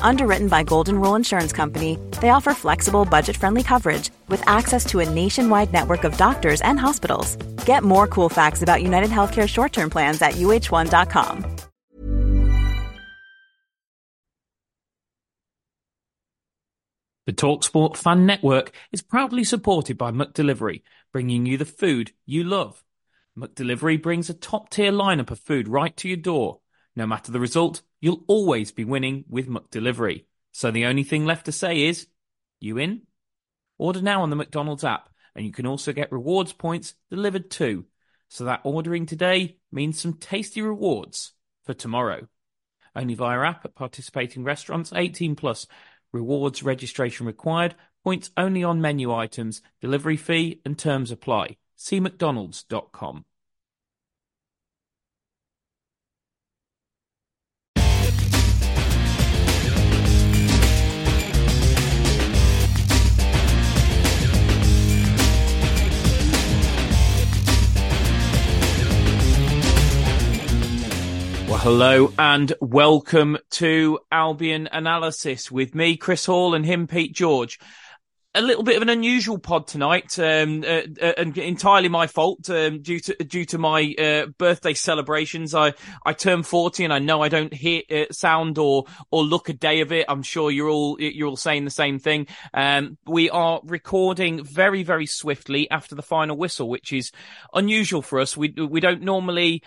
Underwritten by Golden Rule Insurance Company, they offer flexible, budget friendly coverage with access to a nationwide network of doctors and hospitals. Get more cool facts about United Healthcare short term plans at uh1.com. The Talksport Fan Network is proudly supported by McDelivery, bringing you the food you love. McDelivery brings a top tier lineup of food right to your door. No matter the result, you'll always be winning with McDelivery. So the only thing left to say is, you in? Order now on the McDonald's app, and you can also get rewards points delivered too. So that ordering today means some tasty rewards for tomorrow. Only via app at participating restaurants 18 plus. Rewards registration required. Points only on menu items. Delivery fee and terms apply. See mcdonalds.com. hello and welcome to Albion Analysis with me, Chris Hall, and him, Pete George. A little bit of an unusual pod tonight, um, uh, uh, and entirely my fault um, due to due to my uh, birthday celebrations. I I turned forty, and I know I don't hear uh, sound or or look a day of it. I'm sure you're all you're all saying the same thing. Um, we are recording very very swiftly after the final whistle, which is unusual for us. We we don't normally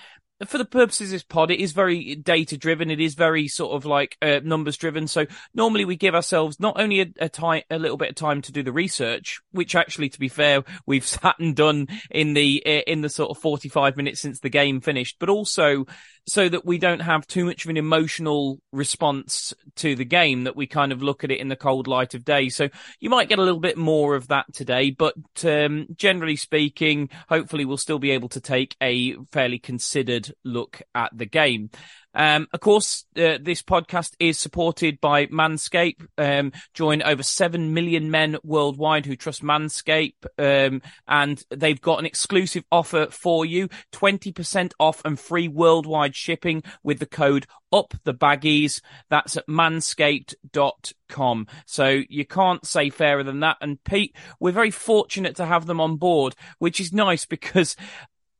for the purposes of this pod, it is very data driven. It is very sort of like uh, numbers driven. So normally we give ourselves not only a, a time, a little bit of time to do the research, which actually, to be fair, we've sat and done in the uh, in the sort of forty five minutes since the game finished, but also so that we don't have too much of an emotional response to the game. That we kind of look at it in the cold light of day. So you might get a little bit more of that today, but um, generally speaking, hopefully we'll still be able to take a fairly considered look at the game. Um, of course, uh, this podcast is supported by Manscaped. Um, join over 7 million men worldwide who trust Manscaped. Um, and they've got an exclusive offer for you 20% off and free worldwide shipping with the code up the baggies. That's at manscaped.com. So you can't say fairer than that. And Pete, we're very fortunate to have them on board, which is nice because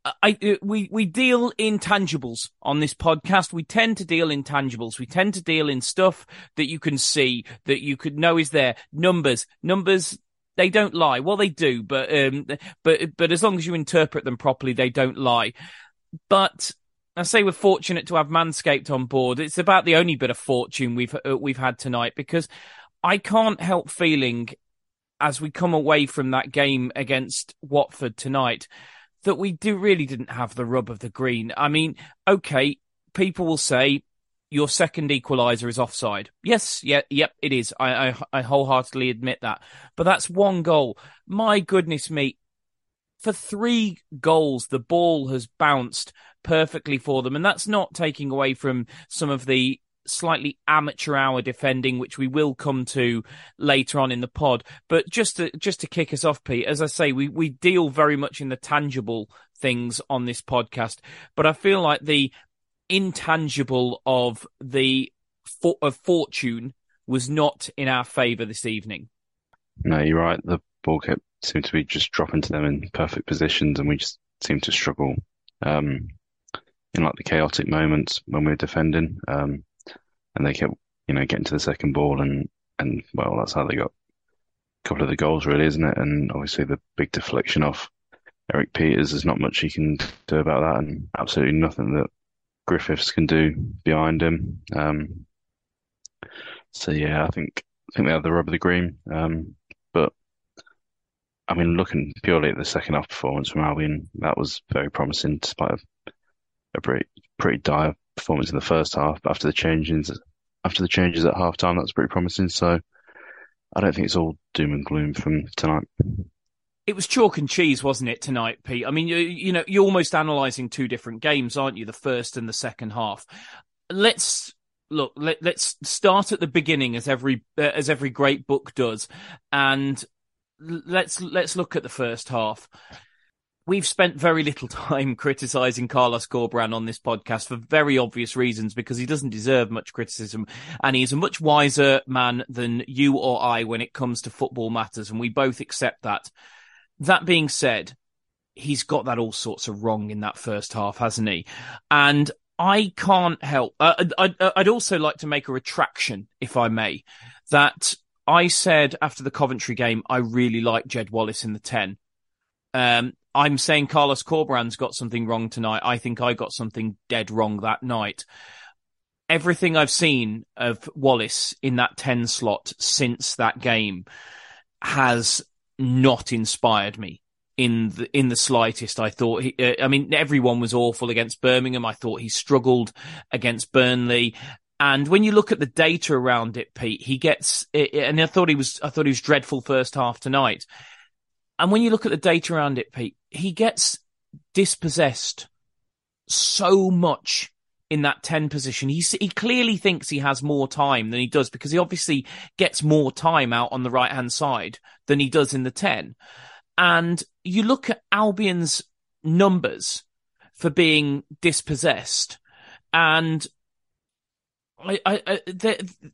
I, uh, we, we deal in tangibles on this podcast. We tend to deal in tangibles. We tend to deal in stuff that you can see, that you could know is there. Numbers, numbers, they don't lie. Well, they do, but, um, but, but as long as you interpret them properly, they don't lie. But I say we're fortunate to have Manscaped on board. It's about the only bit of fortune we've, uh, we've had tonight because I can't help feeling as we come away from that game against Watford tonight that we do really didn't have the rub of the green. I mean, okay, people will say your second equalizer is offside. Yes, yeah, yep, it is. I, I, I wholeheartedly admit that. But that's one goal. My goodness me. For three goals, the ball has bounced perfectly for them. And that's not taking away from some of the slightly amateur hour defending, which we will come to later on in the pod. But just to just to kick us off, Pete, as I say, we we deal very much in the tangible things on this podcast, but I feel like the intangible of the of fortune was not in our favour this evening. No, you're right. The ball kept seemed to be just dropping to them in perfect positions, and we just seemed to struggle um, in like the chaotic moments when we were defending. Um, and they kept, you know, getting to the second ball, and and well, that's how they got a couple of the goals, really, isn't it? And obviously the big deflection off Erik Pieters There's not much he can do about that, and absolutely nothing that Griffiths can do behind him. Um, so yeah, I think I think they have the rub of the green. Um, but I mean, looking purely at the second half performance from Albion, that was very promising, despite a, a pretty pretty dire performance in the first half. But after the changes, after the changes at half time. That's pretty promising. So I don't think it's all doom and gloom from tonight. It was chalk and cheese, wasn't it, tonight, Pete? I mean, you, you know, you're almost analysing two different games, aren't you? The first and the second half. Let's look. Let, us start at the beginning, as every uh, as every great book does, and let's let's look at the first half. We've spent very little time criticizing Carlos Corberán on this podcast for very obvious reasons because he doesn't deserve much criticism and he's a much wiser man than you or I when it comes to football matters and we both accept that. That being said, he's got that all sorts of wrong in that first half, hasn't he? And I can't help. Uh, I'd, I'd also like to make a retraction, if I may, that I said after the Coventry game, I really like Jed Wallace in the 10. Um, I'm saying Carlos Corberán's got something wrong tonight. I think I got something dead wrong that night. Everything I've seen of Wallace in that 10 slot since that game has not inspired me in the in the slightest. I thought he, uh, I mean everyone was awful against Birmingham. I thought he struggled against Burnley. And when you look at the data around it, Pete, he gets, and I thought he was, I thought he was dreadful first half tonight. And when you look at the data around it, Pete, he gets dispossessed so much in that 10 position. He, he clearly thinks he has more time than he does because he obviously gets more time out on the right hand side than he does in the 10. And you look at Albion's numbers for being dispossessed and I, I, I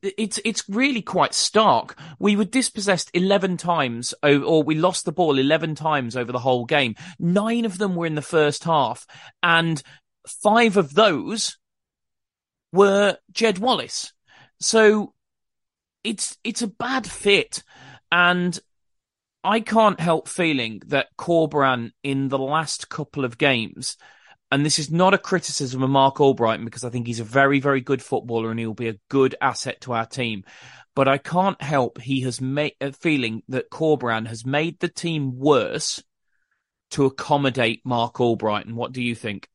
it's it's really quite stark. We were dispossessed eleven times, or we lost the ball eleven times over the whole game. Nine of them were in the first half, and five of those were Jed Wallace. So it's it's a bad fit, and I can't help feeling that Corberán in the last couple of games and this is not a criticism of Marc Albrighton because I think he's a very, very good footballer and he'll be a good asset to our team. But I can't help he has made a uh, feeling that Corberán has made the team worse to accommodate Marc Albrighton. What do you think?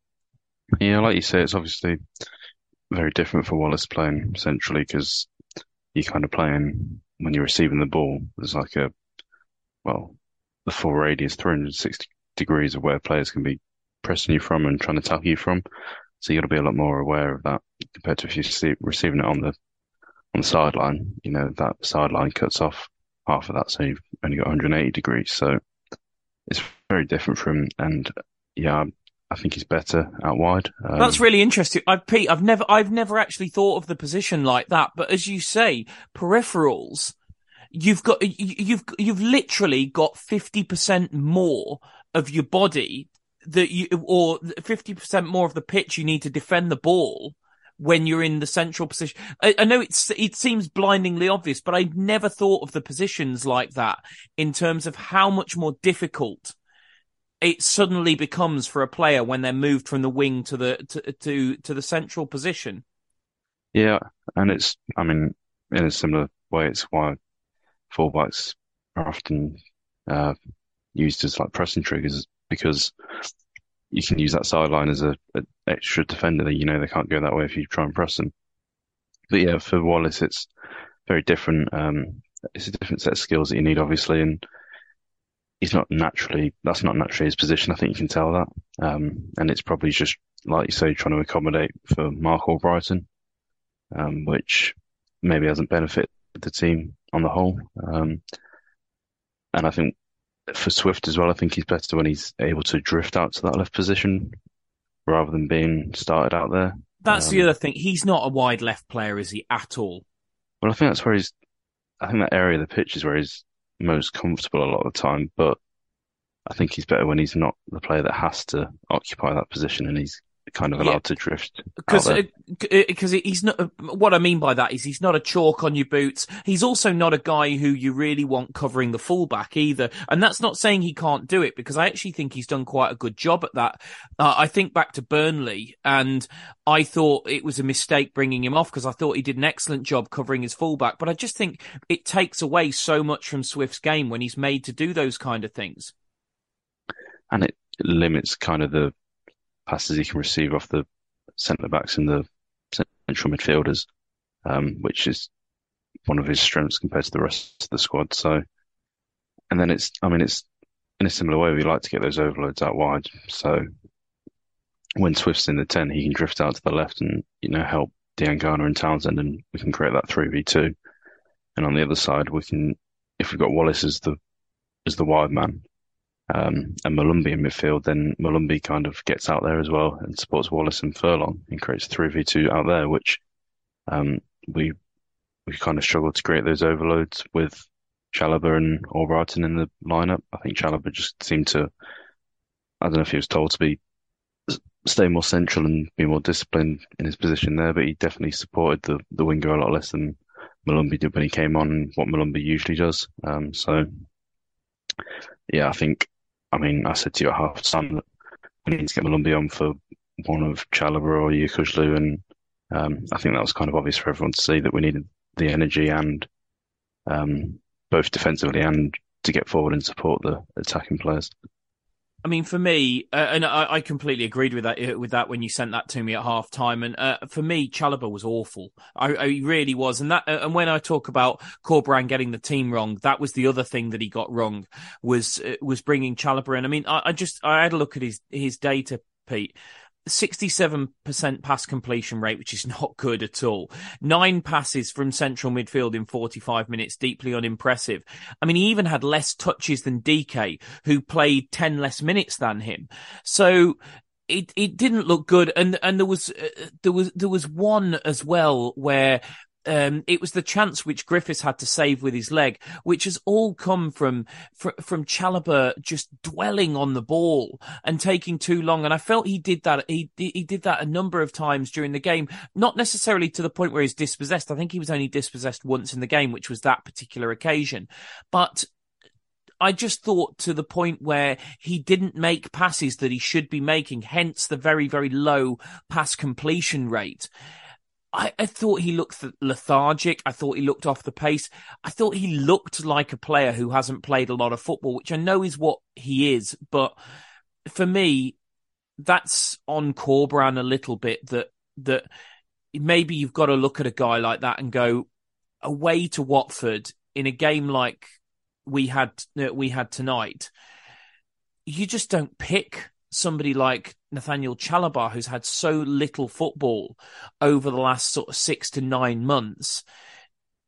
Yeah, like you say, it's obviously very different for Wallace playing centrally because you kind of playing when you're receiving the ball. There's like a, well, the full radius, 360 degrees of where players can be pressing you from and trying to tackle you from. So you got to be a lot more aware of that compared to if you're see, receiving it on the on the sideline. You know that sideline cuts off half of that, so you've only got 180 degrees. So it's very different from. And yeah, I think he's better out wide. Um, That's really interesting. I, Pete, I've never, I've never actually thought of the position like that. But as you say, peripherals, you've got, you've, you've literally got 50% more of your body that you or 50% more of the pitch you need to defend the ball when you're in the central position. I, I, know it's it seems blindingly obvious, but I never thought of the positions like that in terms of how much more difficult it suddenly becomes for a player when they're moved from the wing to the to to, to the central position. Yeah, and it's I mean in a similar way, it's why fullbacks are often uh, used as like pressing triggers because you can use that sideline as a, a, extra defender. That you know they can't go that way if you try and press them. But yeah, for Wallace, it's very different. Um, it's a different set of skills that you need, obviously, and he's not naturally. That's not naturally his position. I think you can tell that. Um, and it's probably just like you say, trying to accommodate for Marc Albrighton, um, which maybe hasn't benefited the team on the whole. Um, and I think for Swift as well, I think he's better when he's able to drift out to that left position rather than being started out there. That's um, the other thing. He's not a wide left player, is he, at all? Well, I think that's where he's. I think that area of the pitch is where he's most comfortable a lot of the time. But I think he's better when he's not the player that has to occupy that position and he's kind of allowed yeah. to drift because because he's not. What I mean by that is he's not a chalk on your boots. He's also not a guy who you really want covering the fullback either. And that's not saying he can't do it because I actually think he's done quite a good job at that. Uh, I think back to Burnley and I thought it was a mistake bringing him off because I thought he did an excellent job covering his fullback. But I just think it takes away so much from Swift's game when he's made to do those kind of things. And it limits kind of the passes he can receive off the centre backs and the central midfielders. um, which is one of his strengths compared to the rest of the squad. So, and then it's, I mean, it's in a similar way, we like to get those overloads out wide. So when Swift's in the 10, he can drift out to the left and, you know, help Diangana and Townsend and we can create that 3v2. And on the other side, we can, if we've got Wallace as the, as the wide man, um, and Molumby in midfield, then Molumby kind of gets out there as well and supports Wallace and Furlong and creates 3v2 out there, which, um, we, we kind of struggled to create those overloads with Chalobah and Albrighton in the lineup. I think Chalobah just seemed to, I don't know if he was told to be stay more central and be more disciplined in his position there, but he definitely supported the, the winger a lot less than Molumby did when he came on, what Molumby usually does. Um, so, yeah, I think, I mean, I said to you at half time that we need to get Molumby on for one of Chalobah or Yokuslu, and um, I think that was kind of obvious for everyone to see that we needed the energy and um, both defensively and to get forward and support the attacking players. I mean, for me, uh, and I, I, completely agreed with that uh, with that when you sent that to me at half time. And uh, for me, Chalobah was awful. I, I really was. And that, uh, and when I talk about Corberán getting the team wrong, that was the other thing that he got wrong was uh, was bringing Chalobah in. I mean, I, I just I had a look at his his data, Pete. 67% pass completion rate, which is not good at all. Nine passes from central midfield in 45 minutes, deeply unimpressive. I mean, he even had less touches than DK, who played 10 less minutes than him. So it, it didn't look good. And, and there was, uh, there was, there was one as well where um, it was the chance which Griffiths had to save with his leg, which has all come from from, from Chalobah just dwelling on the ball and taking too long. And I felt he did that. He he did that a number of times during the game, not necessarily to the point where he's dispossessed. I think he was only dispossessed once in the game, which was that particular occasion. But I just thought to the point where he didn't make passes that he should be making, hence the very, very low pass completion rate. I, I, thought he looked lethargic. I thought he looked off the pace. I thought he looked like a player who hasn't played a lot of football, which I know is what he is. But for me, that's on Corberán a little bit that, that maybe you've got to look at a guy like that and go away to Watford in a game like we had, uh, we had tonight. You just don't pick somebody like Nathaniel Chalobah, who's had so little football over the last sort of six to nine months,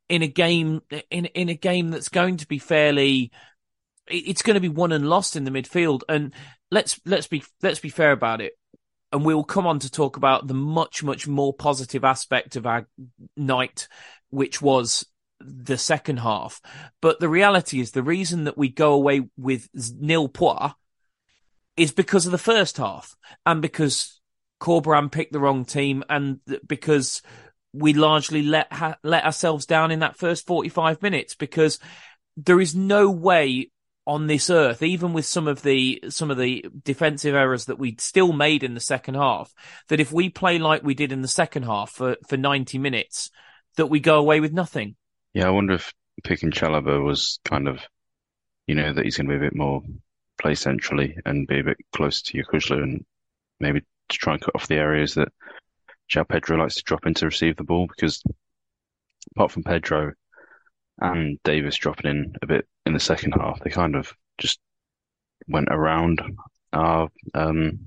in a game in in a game that's going to be fairly, it's going to be won and lost in the midfield. And let's let's be let's be fair about it. And we'll come on to talk about the much much more positive aspect of our night, which was the second half. But the reality is the reason that we go away with nil points is because of the first half and because Corberán picked the wrong team and because we largely let ha- let ourselves down in that first 45 minutes because there is no way on this earth, even with some of the some of the defensive errors that we still made in the second half, that if we play like we did in the second half for, for 90 minutes, that we go away with nothing. Yeah, I wonder if picking Chalobah was kind of, you know, that he's going to be a bit more play centrally and be a bit closer to Yokuslu and maybe to try and cut off the areas that João Pedro likes to drop in to receive the ball because apart from Pedro and Davis dropping in a bit in the second half, they kind of just went around our um,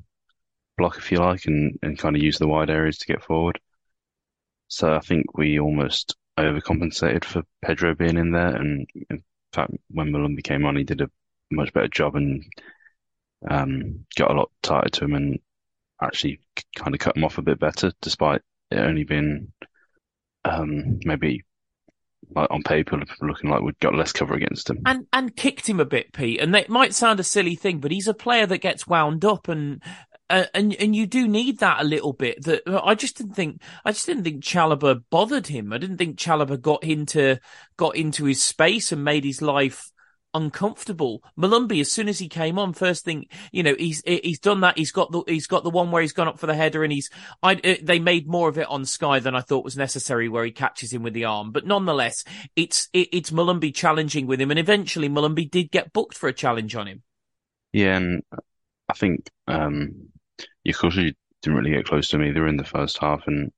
block, if you like, and, and kind of used the wide areas to get forward. So I think we almost overcompensated for Pedro being in there. And in fact, when Molumby came on, he did a much better job and um, got a lot tighter to him and actually kind of cut him off a bit better, despite it only being um, maybe like on paper looking like we'd got less cover against him. And and kicked him a bit, Pete. And it might sound a silly thing, but he's a player that gets wound up and uh, and and you do need that a little bit. That I just didn't think I just didn't think Chalobah bothered him. I didn't think Chalobah got into got into his space and made his life uncomfortable. Molumby, as soon as he came on, first thing, you know, he's, he's done that. He's got the, he's got the one where he's gone up for the header and he's, I, uh, they made more of it on Sky than I thought was necessary where he catches him with the arm. But nonetheless, it's, it, it's Molumby challenging with him and eventually Molumby did get booked for a challenge on him. Yeah. And I think, um, Yokuslu didn't really get close to him either in the first half and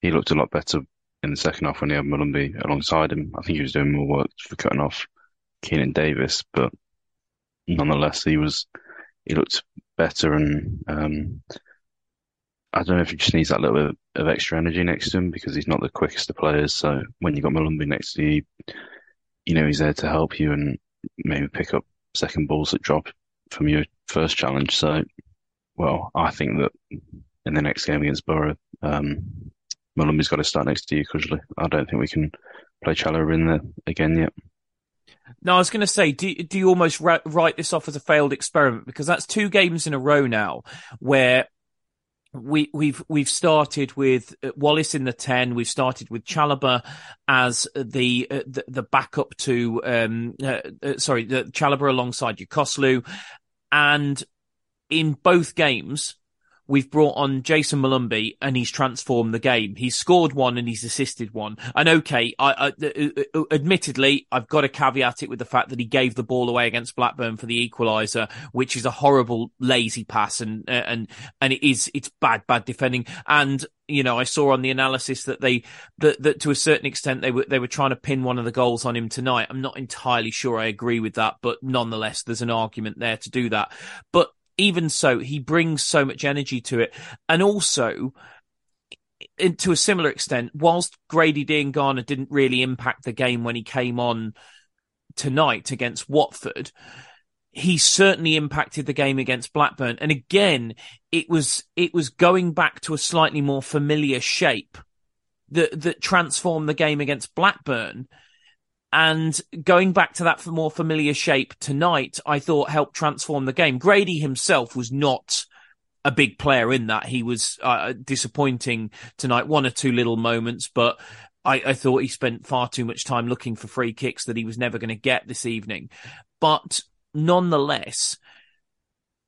he looked a lot better in the second half when he had Molumby alongside him. I think he was doing more work for cutting off Keinan Davis, but nonetheless, he was he looked better and um, I don't know if he just needs that little bit of extra energy next to him because he's not the quickest of players. So when you've got Molumby next to you, you know he's there to help you and maybe pick up second balls that drop from your first challenge. So, well, I think that in the next game against Borough, um, Molumby's got to start next to you, Cudgley. I don't think we can play Chalobah in there again yet. No, I was going to say, do, do you almost ra- write this off as a failed experiment? Because that's two games in a row now where we, we've we've started with uh, Wallace in the ten. We've started with Chalobah as the uh, the, the, backup to um, uh, uh, sorry, the Chalobah alongside Yokuslu, and in both games we've brought on Jayson Molumby and he's transformed the game. He's scored one and he's assisted one. And okay, I, I uh, uh, admittedly, I've got to caveat it with the fact that he gave the ball away against Blackburn for the equaliser, which is a horrible, lazy pass and, uh, and, and it is, it's bad, bad defending. And, you know, I saw on the analysis that they, that, that to a certain extent they were, they were trying to pin one of the goals on him tonight. I'm not entirely sure I agree with that, but nonetheless, there's an argument there to do that. But even so, he brings so much energy to it. And also, in, to a similar extent, whilst Grady Diangana didn't really impact the game when he came on tonight against Watford, he certainly impacted the game against Blackburn. And again, it was, it was going back to a slightly more familiar shape that, that transformed the game against Blackburn and going back to that more familiar shape tonight, I thought helped transform the game. Grady himself was not a big player in that. He was uh, disappointing tonight, one or two little moments, but I, I, thought he spent far too much time looking for free kicks that he was never going to get this evening. But nonetheless,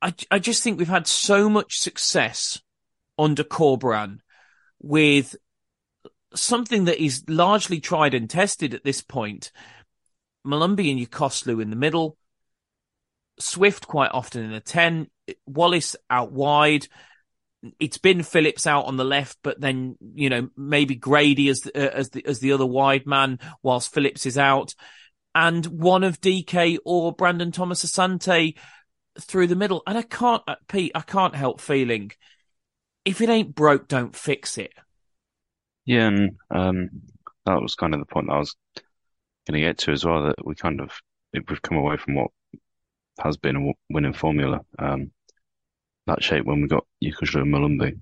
I, I just think we've had so much success under Corberán with something that is largely tried and tested at this point. Molumby and Yokuslu in the middle, Swift quite often in the 10, Wallace out wide. It's been Phillips out on the left, but then, you know, maybe Grady as the, uh, as the, as the other wide man whilst Phillips is out and one of DK or Brandon Thomas Asante through the middle. And I can't, uh, Pete, I can't help feeling if it ain't broke, don't fix it. Yeah, and um, that was kind of the point I was going to get to as well. That we kind of we've come away from what has been a winning formula. Um, that shape when we got and Molumby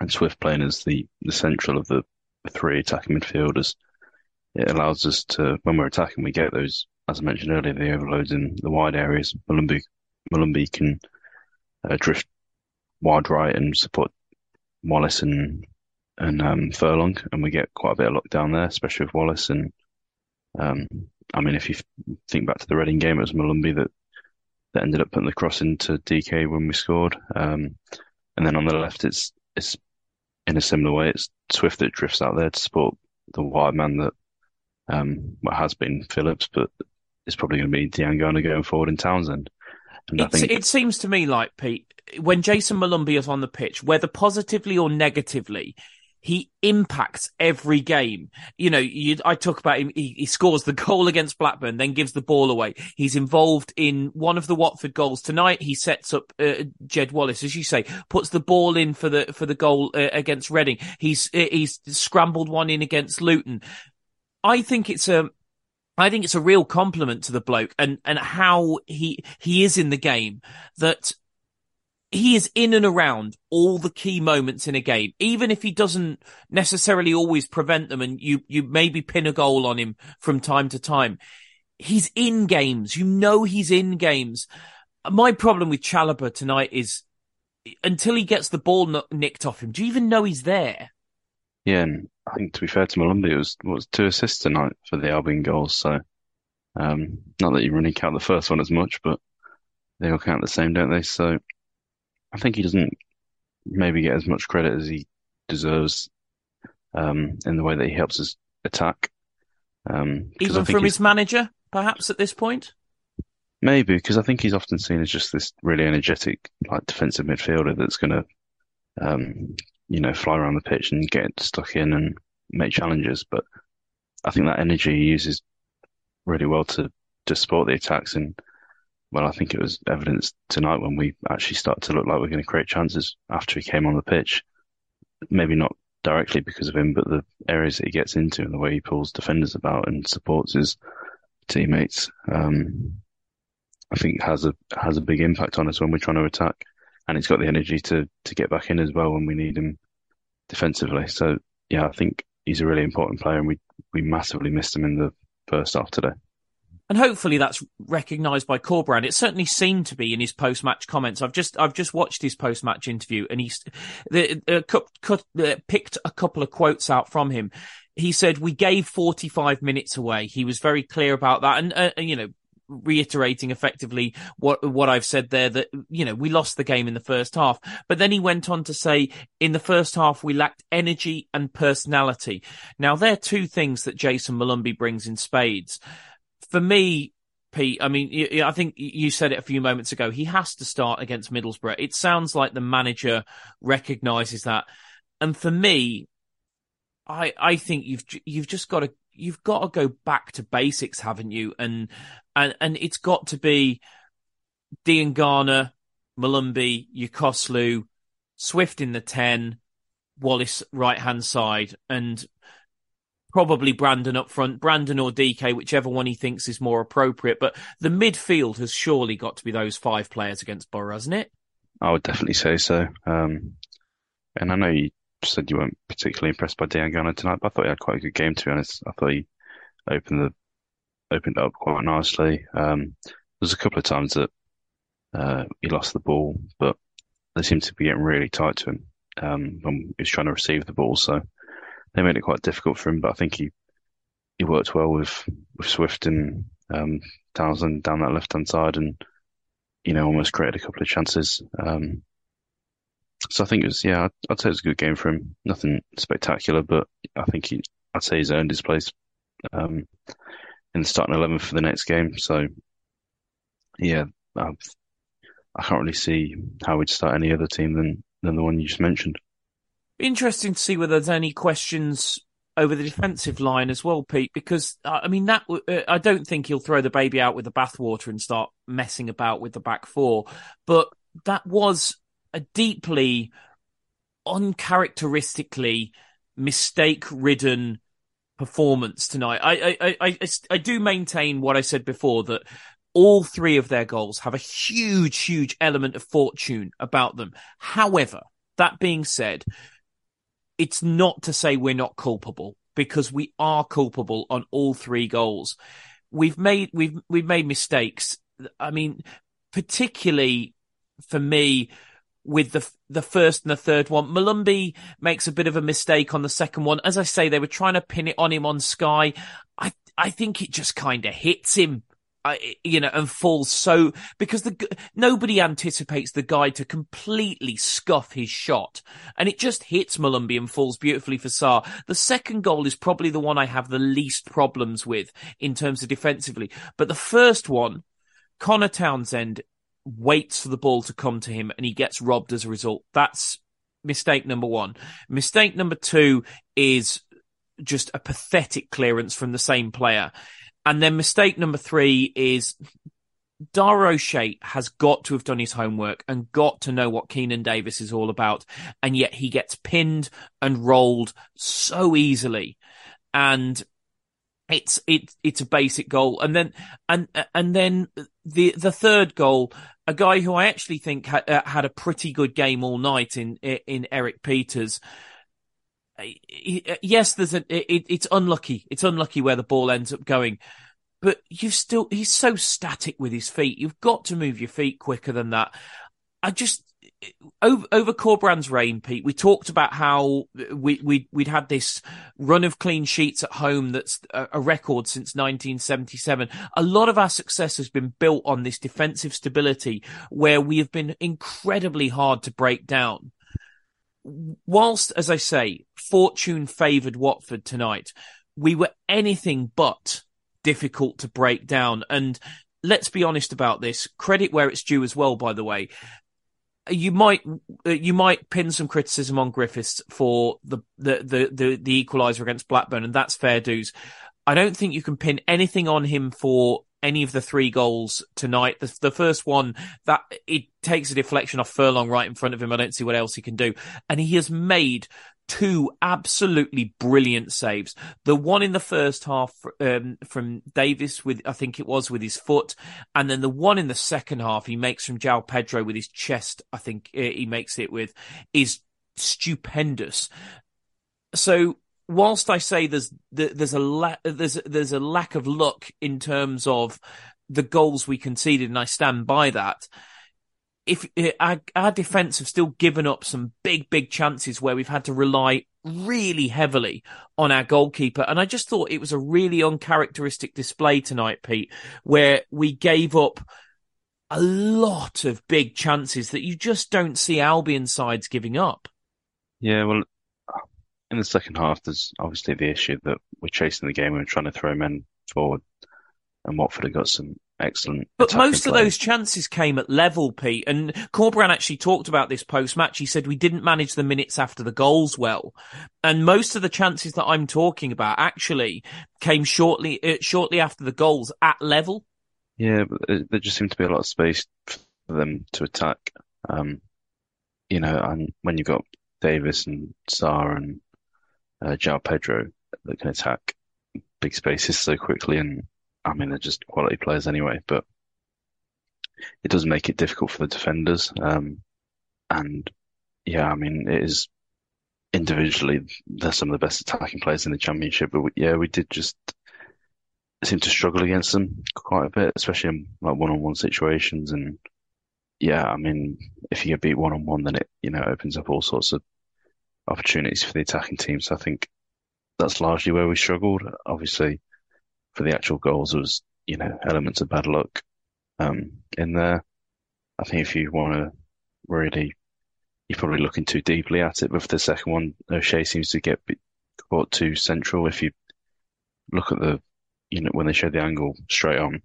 and Swift playing as the, the central of the three attacking midfielders. It allows us to, when we're attacking, we get those, as I mentioned earlier, the overloads in the wide areas. Molumby, Molumby can uh, drift wide right and support Wallace and and um, Furlong, and we get quite a bit of luck down there, especially with Wallace. And um, I mean, if you think back to the Reading game, it was Molumby that that ended up putting the cross into DK when we scored. Um, and then on the left, it's it's in a similar way. It's Swift that drifts out there to support the wide man that um, has been Phillips, but it's probably going to be Diangana going forward in Townsend. Think... It seems to me like Pete, when Jayson Molumby is on the pitch, whether positively or negatively, he impacts every game. You know, you, I talk about him. He, he, scores the goal against Blackburn, then gives the ball away. He's involved in one of the Watford goals tonight. He sets up uh, Jed Wallace, as you say, puts the ball in for the for the goal uh, against Reading. He's uh, he's scrambled one in against Luton. I think it's a. I think it's a real compliment to the bloke and, and how he, he is in the game that he is in and around all the key moments in a game, even if he doesn't necessarily always prevent them and you, you maybe pin a goal on him from time to time. He's in games. You know, he's in games. My problem with Chalobah tonight is until he gets the ball nicked off him, do you even know he's there? Yeah. And I think to be fair to Molumby, it was, was two assists tonight for the Albion goals. So, um, not that you really count the first one as much, but they all count the same, don't they? So, I think he doesn't maybe get as much credit as he deserves um, in the way that he helps us attack. Um, Even from his manager, perhaps at this point. Maybe because I think he's often seen as just this really energetic, like defensive midfielder that's going to, um, you know, fly around the pitch and get stuck in and make challenges. But I think that energy he uses really well to to support the attacks. And well, I think it was evidence tonight when we actually started to look like we're going to create chances after he came on the pitch. Maybe not directly because of him, but the areas that he gets into and the way he pulls defenders about and supports his teammates, um, I think has a has a big impact on us when we're trying to attack. And he's got the energy to to get back in as well when we need him defensively. So yeah, I think he's a really important player, and we we massively missed him in the first half today. And hopefully that's recognised by Corberán. It certainly seemed to be in his post-match comments. I've just I've just watched his post-match interview, and he's the, uh, cut, cut, uh, picked a couple of quotes out from him. He said, "We gave 45 minutes away." He was very clear about that, and uh, you know, reiterating effectively what what I've said there that you know we lost the game in the first half but then he went on to say in the first half we lacked energy and personality now there are two things that Jayson Molumby brings in spades for me Pete, I mean, I think you said it a few moments ago. He has to start against Middlesbrough. It sounds like the manager recognizes that. And for me, I I think you've you've just got to you've got to go back to basics, haven't you? And and and it's got to be Diangana, Molumby, Yokuslu, Swift in the ten, Wallace right hand side, and probably Brandon up front, Brandon or DK, whichever one he thinks is more appropriate. But the midfield has surely got to be those five players against Borough, hasn't it? I would definitely say so. Um, and I know you said you weren't particularly impressed by Diangana tonight, but I thought he had quite a good game. To be honest, I thought he opened the opened up quite nicely. Um, there's a couple of times that uh, he lost the ball, but they seemed to be getting really tight to him um, when he was trying to receive the ball. So they made it quite difficult for him. But I think he he worked well with with Swift and um, Townsend down that left hand side, and you know almost created a couple of chances. Um, so I think it was yeah, I'd, I'd, say it was a good game for him. Nothing spectacular, but I think he I'd say he's earned his place um, in the starting eleven for the next game. So yeah, I've, I can not really see how we'd start any other team than than the one you just mentioned. Interesting to see whether there's any questions over the defensive line as well, Pete, because uh, I mean that uh, I don't think he'll throw the baby out with the bathwater and start messing about with the back four, but that was a deeply uncharacteristically mistake-ridden performance tonight. I, I, I, I, I do maintain what I said before that all three of their goals have a huge, huge element of fortune about them. However, that being said, it's not to say we're not culpable because we are culpable on all three goals. We've made, we've, we've made mistakes. I mean, particularly for me, with the the first and the third one. Molumby makes a bit of a mistake on the second one. As I say, they were trying to pin it on him on Sky. I I think it just kind of hits him. You know, and falls so because the nobody anticipates the guy to completely scuff his shot, and it just hits Molumby and falls beautifully for Sarr. The second goal is probably the one I have the least problems with in terms of defensively, but the first one, Conor Townsend waits for the ball to come to him and he gets robbed as a result. That's mistake number one. Mistake number two is just a pathetic clearance from the same player. And then mistake number three is Dara O'Shea has got to have done his homework and got to know what Keinan Davis is all about. And yet he gets pinned and rolled so easily. And it's it it's a basic goal, and then and and then the the third goal, a guy who I actually think ha- uh, had a pretty good game all night in in Erik Pieters. Yes, there's it, it's unlucky. It's unlucky where the ball ends up going, but you still he's so static with his feet. You've got to move your feet quicker than that. I just over, over Corberán's reign, Pete, we talked about how we, we, we'd had this run of clean sheets at home that's a, a record since 1977. A lot of our success has been built on this defensive stability where we have been incredibly hard to break down. Whilst, as I say, fortune favoured Watford tonight, we were anything but difficult to break down. And let's be honest about this. Credit where it's due as well, by the way you might uh, you might pin some criticism on Griffiths for the the the the, the equaliser against Blackburn, and that's fair dues. I don't think you can pin anything on him for any of the three goals tonight. The, the, first one that it takes a deflection off Furlong right in front of him. I don't see what else he can do. And he has made two absolutely brilliant saves. The one in the first half um, from Davis with, I think it was with his foot. And then the one in the second half he makes from João Pedro with his chest. I think uh, he makes it with is stupendous. So whilst I say there's there's a la- there's there's a lack of luck in terms of the goals we conceded, and I stand by that. If uh, our, our defense have still given up some big big chances where we've had to rely really heavily on our goalkeeper, and I just thought it was a really uncharacteristic display tonight, Pete, where we gave up a lot of big chances that you just don't see Albion sides giving up. Yeah, well, in the second half, there's obviously the issue that we're chasing the game and we're trying to throw men forward, and Watford have got some excellent. But most play. of those chances came at level, Pete. And Corberán actually talked about this post match. He said we didn't manage the minutes after the goals well, and most of the chances that I'm talking about actually came shortly uh, shortly after the goals at level. Yeah, but there just seemed to be a lot of space for them to attack. Um, you know, and when you've got Davis and Sarr and uh, João Pedro that can attack big spaces so quickly. And I mean, they're just quality players anyway, but it does make it difficult for the defenders. Um, and yeah, I mean, it is individually, they're some of the best attacking players in the championship. But we, yeah, we did just seem to struggle against them quite a bit, especially in like one-on-one situations. And yeah, I mean, if you get beat one-on-one, then it, you know, opens up all sorts of opportunities for the attacking team. So I think that's largely where we struggled. Obviously, for the actual goals, there was you know elements of bad luck um, in there. I think if you want to really, you're probably looking too deeply at it. But for the second one, O'Shea seems to get caught too central. If you look at the, you know, when they show the angle straight on,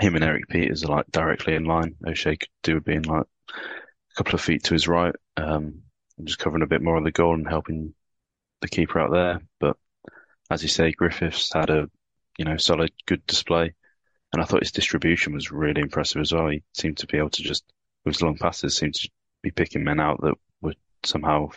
him and Erik Pieters are like directly in line. O'Shea could do with being like a couple of feet to his right. Um, just covering a bit more of the goal and helping the keeper out there. But as you say, Griffiths had a you know solid, good display, and I thought his distribution was really impressive as well. He seemed to be able to just with his long passes, seemed to be picking men out that were somehow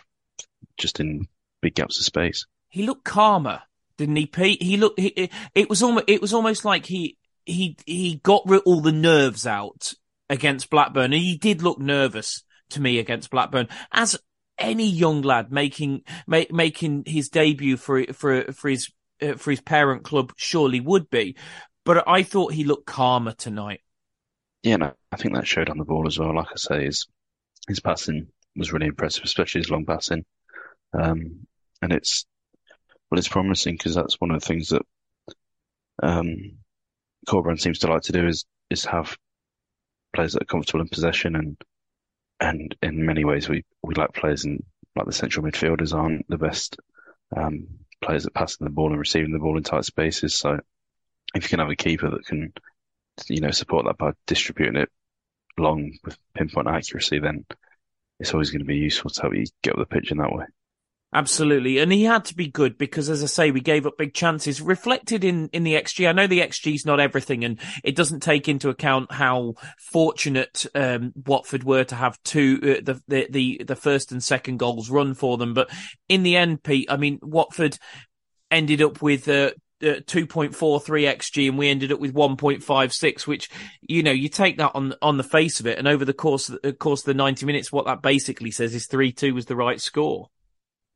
just in big gaps of space. He looked calmer, didn't he, Pete? He looked. He, it was almost. It was almost like he he he got all the nerves out against Blackburn, and he did look nervous to me against Blackburn, as any young lad making ma- making his debut for for for his uh, for his parent club surely would be. But I thought he looked calmer tonight. Yeah, no, I think that showed on the ball as well. Like I say, his his passing was really impressive, especially his long passing. Um, and it's well, it's promising because that's one of the things that um, Corberán seems to like to do is is have players that are comfortable in possession and and in many ways we, we like players in like the central midfielders aren't the best um, players at passing the ball and receiving the ball in tight spaces. So if you can have a keeper that can, you know, support that by distributing it long with pinpoint accuracy, then it's always going to be useful to help you get up the pitch in that way. Absolutely. And he had to be good because, as I say, we gave up big chances reflected in, in the XG. I know the XG is not everything and it doesn't take into account how fortunate, um, Watford were to have two, uh, the, the, the, the first and second goals run for them. But in the end, Pete, I mean, Watford ended up with, uh, uh, 2.43 xg and we ended up with 1.56 which you know you take that on on the face of it and over the course of the, course of the 90 minutes what that basically says is 3-2 was the right score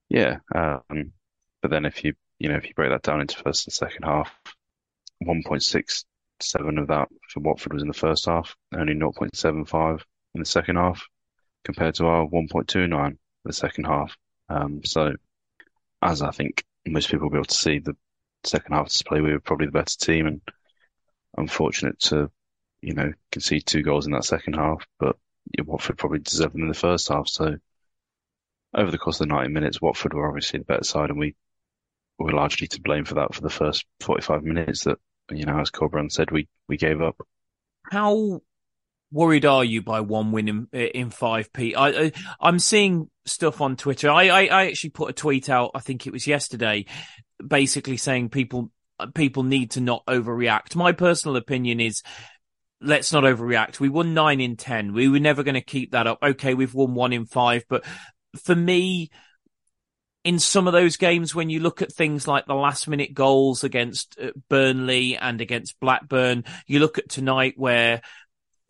yeah, um, but then if you you know if you break that down into first and second half, 1.67 of that for Watford was in the first half, only 0.75 in the second half, compared to our 1.29 in the second half. Um, so, as I think most people will be able to see, the second half display we were probably the better team, and unfortunate to you know concede two goals in that second half, but Watford probably deserved them in the first half. So over the course of the 90 minutes, Watford were obviously the better side, and we were largely to blame for that for the first 45 minutes that, you know, as Corberán said, we, we gave up. How worried are you by one win in, in five, Pete? I, I am seeing stuff on Twitter. I, I I actually put a tweet out. I think it was yesterday, basically saying people people need to not overreact. My personal opinion is. Let's not overreact. We won nine in 10. We were never going to keep that up. Okay, we've won one in five, but for me, in some of those games when you look at things like the last minute goals against uh, Burnley and against Blackburn, you look at tonight where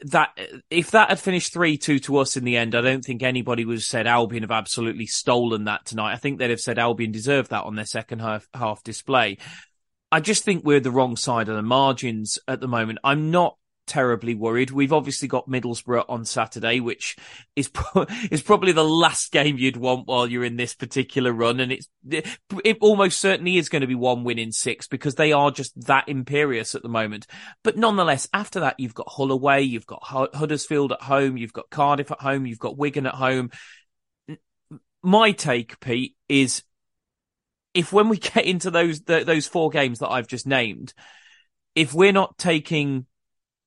that if that had finished 3-2 to us in the end, I don't think anybody would have said Albion have absolutely stolen that tonight. I think they'd have said Albion deserved that on their second half, half display. I just think we're the wrong side of the margins at the moment. I'm not terribly worried. We've obviously got Middlesbrough on Saturday, which is pro- is probably the last game you'd want while you're in this particular run, and it's it almost certainly is going to be one win in six because they are just that imperious at the moment. But nonetheless, after that, you've got Hull away, you've got Huddersfield at home, you've got Cardiff at home, you've got Wigan at home. My take, Pete, is if when we get into those those four games that I've just named, if we're not taking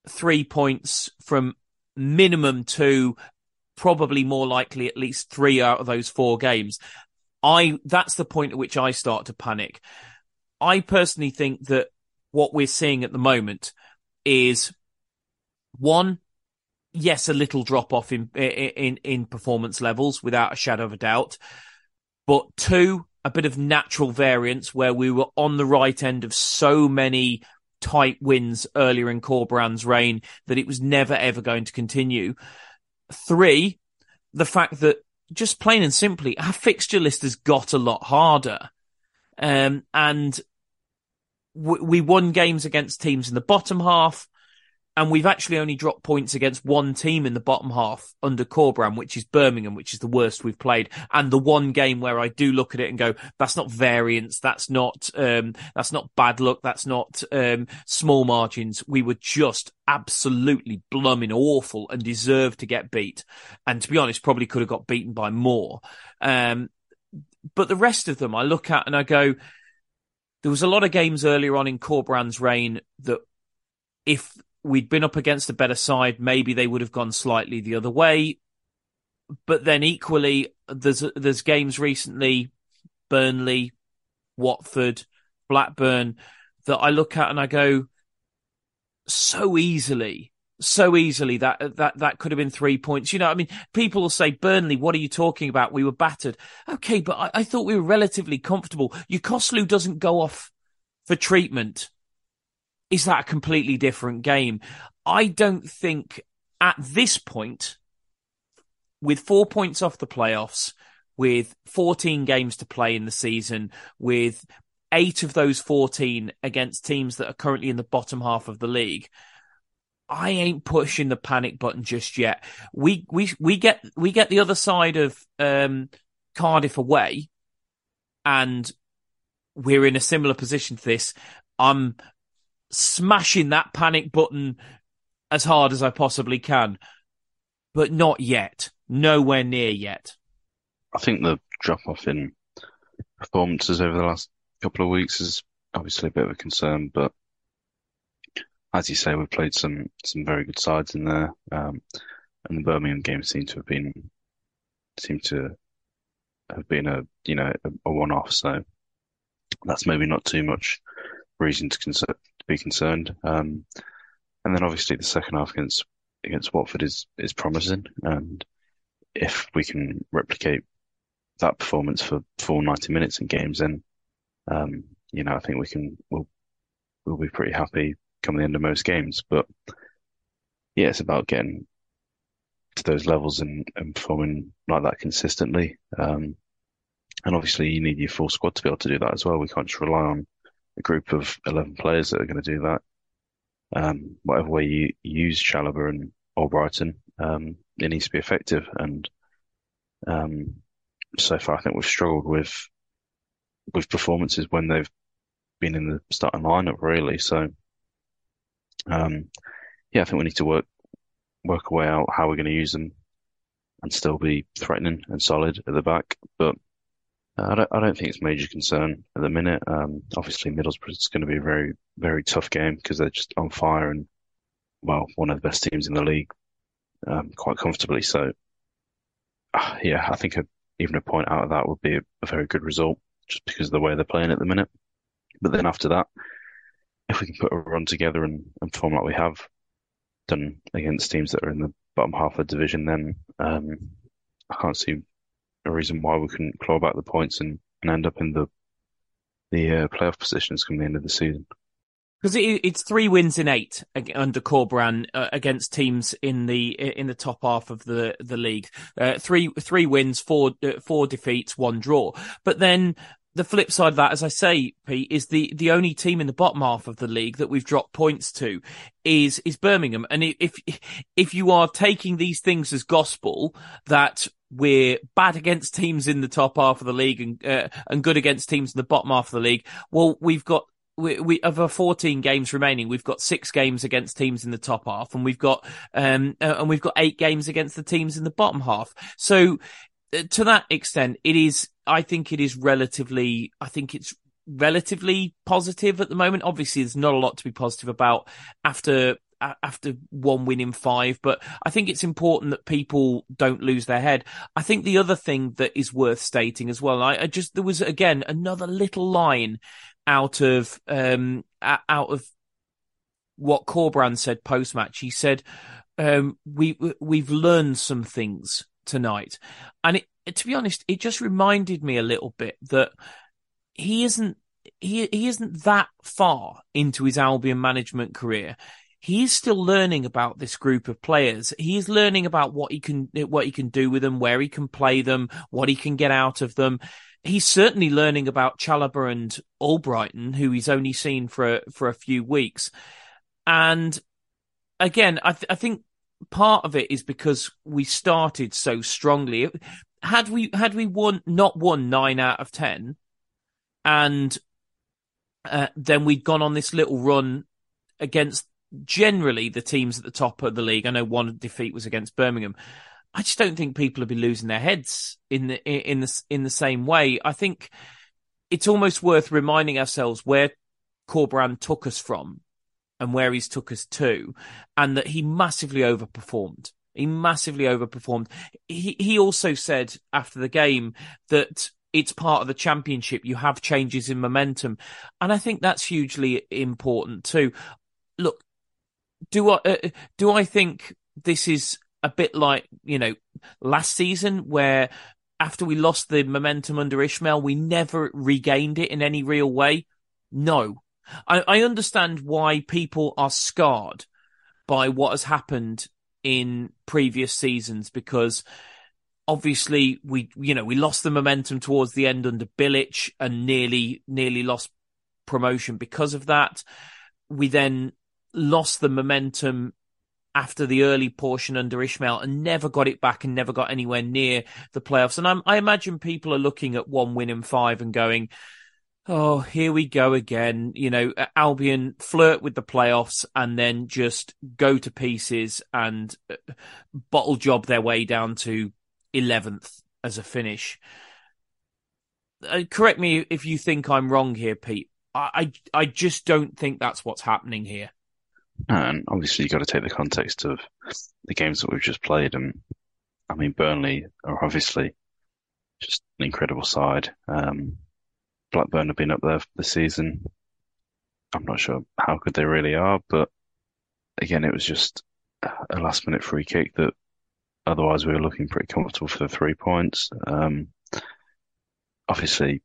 three points from minimum two, probably more likely at least three out of those four games. I, that's the point at which I start to panic. I personally think that what we're seeing at the moment is one, yes, a little drop off in, in, in performance levels without a shadow of a doubt. But two, a bit of natural variance where we were on the right end of so many tight wins earlier in Corberan's reign that it was never ever going to continue. Three, the fact that just plain and simply our fixture list has got a lot harder. Um, and we won games against teams in the bottom half and we've actually only dropped points against one team in the bottom half under Corberan, which is Birmingham, which is the worst we've played. And the one game where I do look at it and go, that's not variance. That's not, um, that's not bad luck. That's not, um, small margins. We were just absolutely blooming awful and deserved to get beat. And to be honest, probably could have got beaten by more. Um, but the rest of them I look at and I go, there was a lot of games earlier on in Corberan's reign that if we'd been up against a better side, maybe they would have gone slightly the other way. But then equally, there's there's games recently, Burnley, Watford, Blackburn, that I look at and I go, so easily, so easily that that that could have been three points. You know, I mean, people will say Burnley, what are you talking about? We were battered. Okay, but I, I thought we were relatively comfortable. Yokuşlu doesn't go off for treatment is that a completely different game? I don't think at this point, with four points off the playoffs, with 14 games to play in the season, with eight of those 14 against teams that are currently in the bottom half of the league, I ain't pushing the panic button just yet. We we we get we get the other side of um, Cardiff away, and we're in a similar position to this. I'm smashing that panic button as hard as I possibly can, but not yet. Nowhere near yet. I think the drop off in performances over the last couple of weeks is obviously a bit of a concern, but as you say, we've played some some very good sides in there, um, and the Birmingham game seemed to have been seemed to have been a you know a, a one off. So that's maybe not too much reason to consider be concerned. Um, and then obviously the second half against against Watford is is promising, and if we can replicate that performance for full ninety minutes in games, then um, you know I think we can we'll we'll be pretty happy coming the end of most games. But yeah, it's about getting to those levels and, and performing like that consistently. Um, and obviously you need your full squad to be able to do that as well. We can't just rely on a group of 11 players that are going to do that. Um, whatever way you use Chalobah and Albrighton, um, it needs to be effective. And um, so far, I think we've struggled with with performances when they've been in the starting lineup, really. So, um, yeah, I think we need to work work a way out how we're going to use them and still be threatening and solid at the back. But I don't, I don't think it's a major concern at the minute. Um, obviously Middlesbrough is going to be a very, very tough game because they're just on fire and, well, one of the best teams in the league um, quite comfortably. So, uh, yeah, I think a, even a point out of that would be a, a very good result just because of the way they're playing at the minute. But then after that, if we can put a run together and, and form like we have done against teams that are in the bottom half of the division, then um, I can't see a reason why we couldn't claw back the points and, and end up in the the uh, playoff positions come the end of the season. Because it, it's three wins in eight under Corberan uh, against teams in the in the top half of the the league. Uh, three three wins, four uh, four defeats, one draw. But then the flip side of that, as I say, Pete, is the, the only team in the bottom half of the league that we've dropped points to is, is Birmingham. And if, if you are taking these things as gospel that we're bad against teams in the top half of the league and, uh, and good against teams in the bottom half of the league, well, we've got, we, we of our 14 games remaining, we've got six games against teams in the top half and we've got, um, uh, and we've got eight games against the teams in the bottom half. So to that extent, it is, I think it is relatively, I think it's relatively positive at the moment. Obviously, there's not a lot to be positive about after after one win in five, but I think it's important that people don't lose their head. I think the other thing that is worth stating as well, I, I just there was again another little line out of um out of what Corberan said post match. He said, um, "We we've learned some things tonight. And it, to be honest, it just reminded me a little bit that he isn't, he, he isn't that far into his Albion management career. He is still learning about this group of players. He is learning about what he can, what he can do with them, where he can play them, what he can get out of them. He's certainly learning about Chalobah and Albrighton, who he's only seen for, for a few weeks. And again, I, th- I think part of it is because we started so strongly. Had we had we won not won nine out of ten, and uh, then we'd gone on this little run against generally the teams at the top of the league. I know one defeat was against Birmingham. I just don't think people would be losing their heads in the in the in the same way. I think it's almost worth reminding ourselves where Corberan took us from and where he's took us to, and that he massively overperformed. He massively overperformed. He he also said after the game that it's part of the championship. You have changes in momentum, and I think that's hugely important too. Look, do I uh, do I think this is a bit like you know last season where after we lost the momentum under Ismaël, we never regained it in any real way? No, I, I understand why people are scarred by what has happened in previous seasons because obviously we you know we lost the momentum towards the end under Bilic and nearly nearly lost promotion because of that. We then lost the momentum after the early portion under Ismaël and never got it back and never got anywhere near the playoffs. And I'm, i imagine people are looking at one win in five and going, oh, here we go again. You know, Albion flirt with the playoffs and then just go to pieces and uh, bottle job their way down to 11th as a finish. Uh, correct me if you think I'm wrong here, Pete. I, I, I just don't think that's what's happening here. And obviously, you've got to take the context of the games that we've just played. And I mean, Burnley are obviously just an incredible side. Um, Blackburn have been up there this season. I'm not sure how good they really are, but again, it was just a last minute free kick that otherwise we were looking pretty comfortable for the three points. Um, obviously,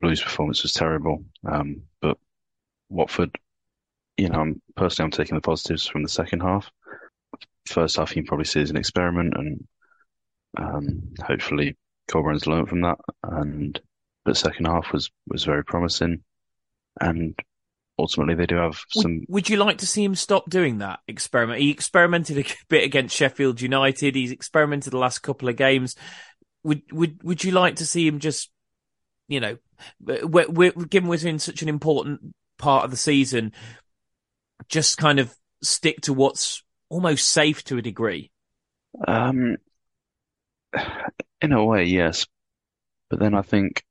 Blues' performance was terrible, um, but Watford, you know, I'm, personally, I'm taking the positives from the second half. First half, you can probably see as an experiment, and um, hopefully, Corberán's learned from that, and but second half was was very promising, and ultimately they do have some. Would, would, you like to see him stop doing that experiment? He experimented a bit against Sheffield United. He's experimented the last couple of games. Would would would you like to see him just, you know, we're, we're, given we're in such an important part of the season, just kind of stick to what's almost safe to a degree? Um, in a way, yes, but then I think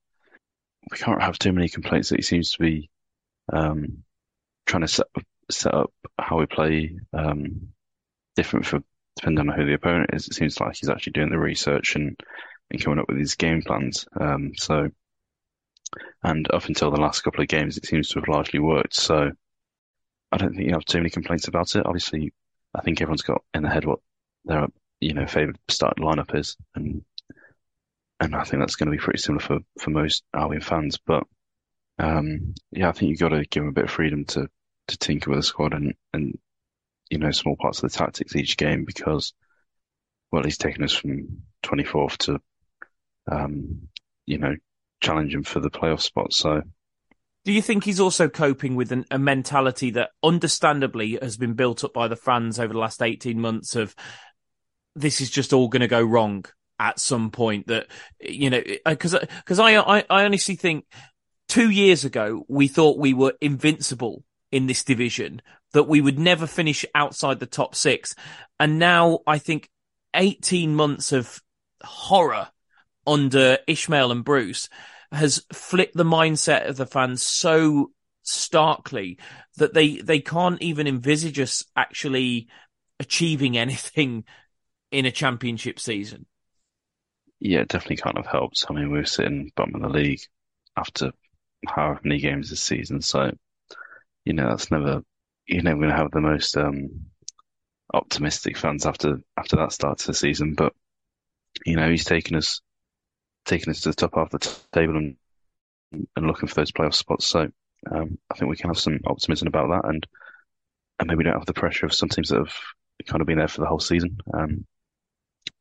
we can't have too many complaints that he seems to be um, trying to set set up how we play um, different for depending on who the opponent is, it seems like he's actually doing the research and, and coming up with his game plans. Um, so, and up until the last couple of games, it seems to have largely worked. So, I don't think you have too many complaints about it. Obviously, I think everyone's got in their head what their you know favorite starting lineup is, and and I think that's going to be pretty similar for for most Albion fans. But um, yeah, I think you've got to give him a bit of freedom to to tinker with the squad and and you know small parts of the tactics each game because well he's taken us from 24th to um, you know challenging for the playoff spot. So do you think he's also coping with an, a mentality that understandably has been built up by the fans over the last 18 months of this is just all going to go wrong at some point that, you know, because, uh, because I, I, I honestly think two years ago, we thought we were invincible in this division, that we would never finish outside the top six. And now I think 18 months of horror under Ismaël and Bruce has flipped the mindset of the fans so starkly that they, they can't even envisage us actually achieving anything in a championship season. Yeah, it definitely can't have helped. I mean, we are sitting bottom of the league after however many games this season, so you know that's never you're going to have the most um, optimistic fans after after that start to the season. But you know, he's taken us taking us to the top half of the table and and looking for those playoff spots. So um, I think we can have some optimism about that, and and maybe don't have the pressure of some teams that have kind of been there for the whole season. Um,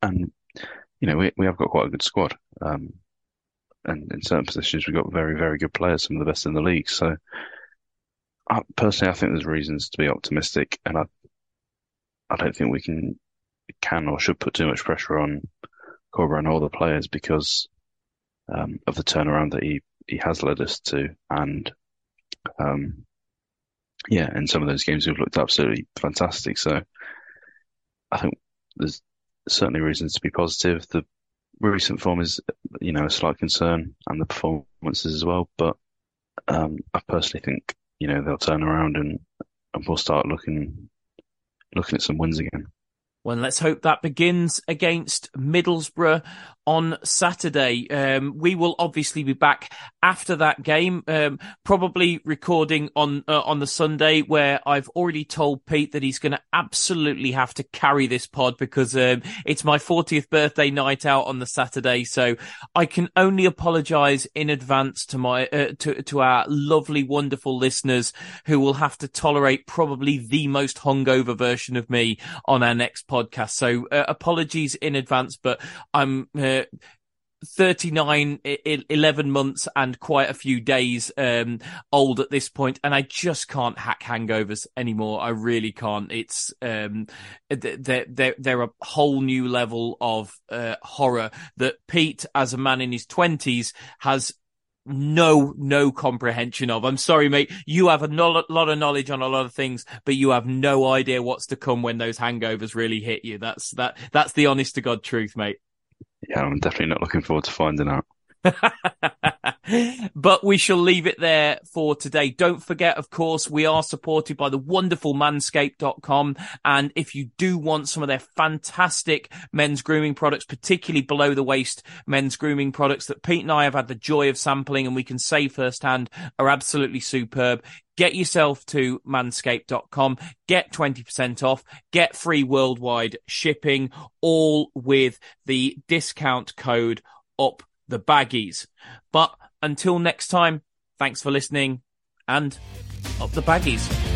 and you know, we we have got quite a good squad, um, and in certain positions we've got very very good players, some of the best in the league. So I, personally, I think there's reasons to be optimistic, and I I don't think we can can or should put too much pressure on Corberan and all the players because um, of the turnaround that he, he has led us to. And um, yeah, in some of those games we've looked absolutely fantastic. So I think there's certainly reasons to be positive. The recent form is, you know, a slight concern and the performances as well. But um, I personally think, you know, they'll turn around and, and we'll start looking looking at some wins again. Well, let's hope that begins against Middlesbrough on Saturday. Um, we will obviously be back after that game, um, probably recording on uh, on the Sunday, where I've already told Pete that he's going to absolutely have to carry this pod because um, it's my 40th birthday night out on the Saturday. So I can only apologise in advance to my uh, to to our lovely, wonderful listeners who will have to tolerate probably the most hungover version of me on our next podcast. So uh, apologies in advance, but I'm uh, 39, 11 months and quite a few days um, old at this point, and I just can't hack hangovers anymore. I really can't. It's um, they're, they're, they're a whole new level of uh, horror that Pete, as a man in his 20s, has no no comprehension of. I'm sorry, mate. You have a lot of knowledge on a lot of things, but you have no idea what's to come when those hangovers really hit you. That's that that's the honest to god truth, mate. Yeah, I'm definitely not looking forward to finding out. but we shall leave it there for today. Don't forget, of course, we are supported by the wonderful manscaped.com. And if you do want some of their fantastic men's grooming products, particularly below the waist men's grooming products that Pete and I have had the joy of sampling and we can say firsthand are absolutely superb. Get yourself to manscaped.com, get 20% off, get free worldwide shipping, all with the discount code up the baggies. But until next time, thanks for listening and up the baggies.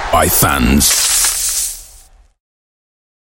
by fans.